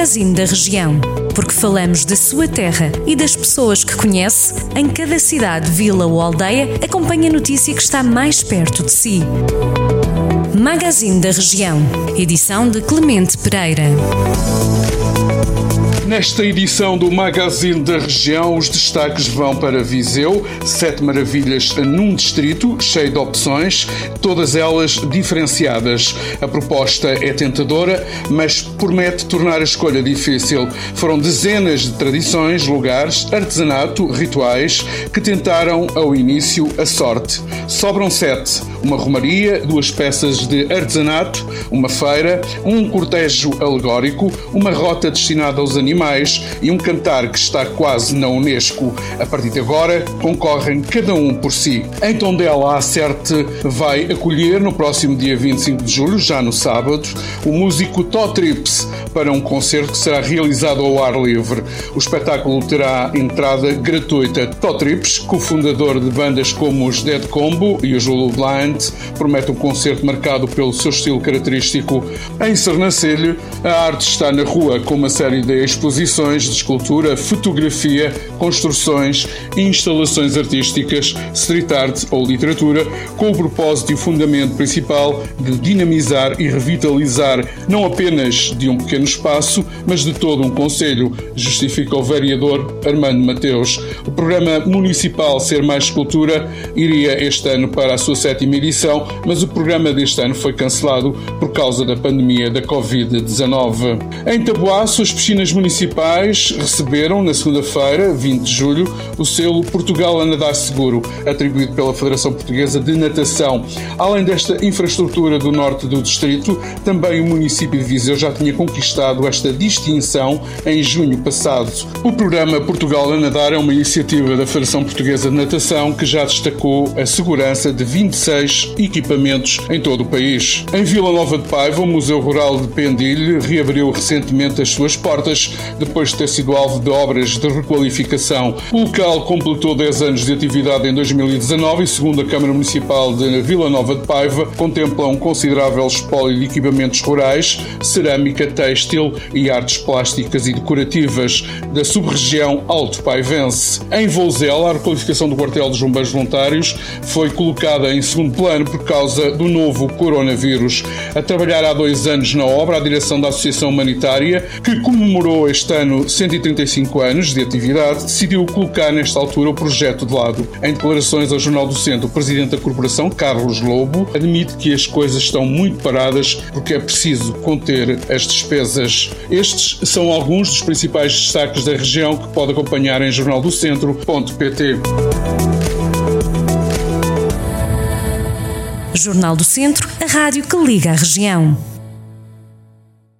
Magazine da Região. Porque falamos da sua terra e das pessoas que conhece, em cada cidade, vila ou aldeia, acompanhe a notícia que está mais perto de si. Magazine da Região. Edição de Clemente Pereira. Nesta edição do Magazine da Região, os destaques vão para Viseu, sete maravilhas num distrito, cheio de opções, todas elas diferenciadas. A proposta é tentadora, mas promete tornar a escolha difícil. Foram dezenas de tradições, lugares, artesanato, rituais que tentaram ao início a sorte. Sobram sete: uma romaria, duas peças de artesanato, uma feira, um cortejo alegórico, uma rota destinada aos animais animais e um cantar que está quase na Unesco. A partir de agora, concorrem cada um por si. Em Tondela, a Acerte vai acolher no próximo dia 25 de julho, já no sábado, o músico Totrips para um concerto que será realizado ao ar livre. O espetáculo terá entrada gratuita. Totrips, cofundador de bandas como os Dead Combo e os Lulu Blind, promete um concerto marcado pelo seu estilo característico. Em Sernancelho, a arte está na rua com uma série de exposições exposições de escultura, fotografia, construções instalações artísticas, street art ou literatura, com o propósito e fundamento principal de dinamizar e revitalizar não apenas de um pequeno espaço, mas de todo um conselho, justifica o vereador Armando Mateus. O programa municipal Ser Mais Cultura iria este ano para a sua sétima edição, mas o programa deste ano foi cancelado por causa da pandemia da Covid-19. Em Taboaço, as piscinas municipais municipais receberam, na segunda-feira, 20 de julho, o selo Portugal a Nadar Seguro, atribuído pela Federação Portuguesa de Natação. Além desta infraestrutura do norte do distrito, também o município de Viseu já tinha conquistado esta distinção em junho passado. O programa Portugal a Nadar é uma iniciativa da Federação Portuguesa de Natação que já destacou a segurança de 26 equipamentos em todo o país. Em Vila Nova de Paiva, o Museu Rural de Pendilhe reabriu recentemente as suas portas depois de ter sido alvo de obras de requalificação. O local completou 10 anos de atividade em 2019 e, segundo a Câmara Municipal de Vila Nova de Paiva, contempla um considerável espólio de equipamentos rurais, cerâmica, têxtil e artes plásticas e decorativas da sub-região Alto Paivense. Em Vouzela, a requalificação do quartel dos bombeiros voluntários foi colocada em segundo plano por causa do novo coronavírus. A trabalhar há dois anos na obra, a direção da Associação Humanitária, que comemorou este este ano 135 anos de atividade, decidiu colocar nesta altura o projeto de lado. Em declarações ao Jornal do Centro, o presidente da corporação, Carlos Lobo, admite que as coisas estão muito paradas porque é preciso conter as despesas. Estes são alguns dos principais destaques da região que pode acompanhar em jornaldocentro.pt. Jornal do Centro, a rádio que liga a região.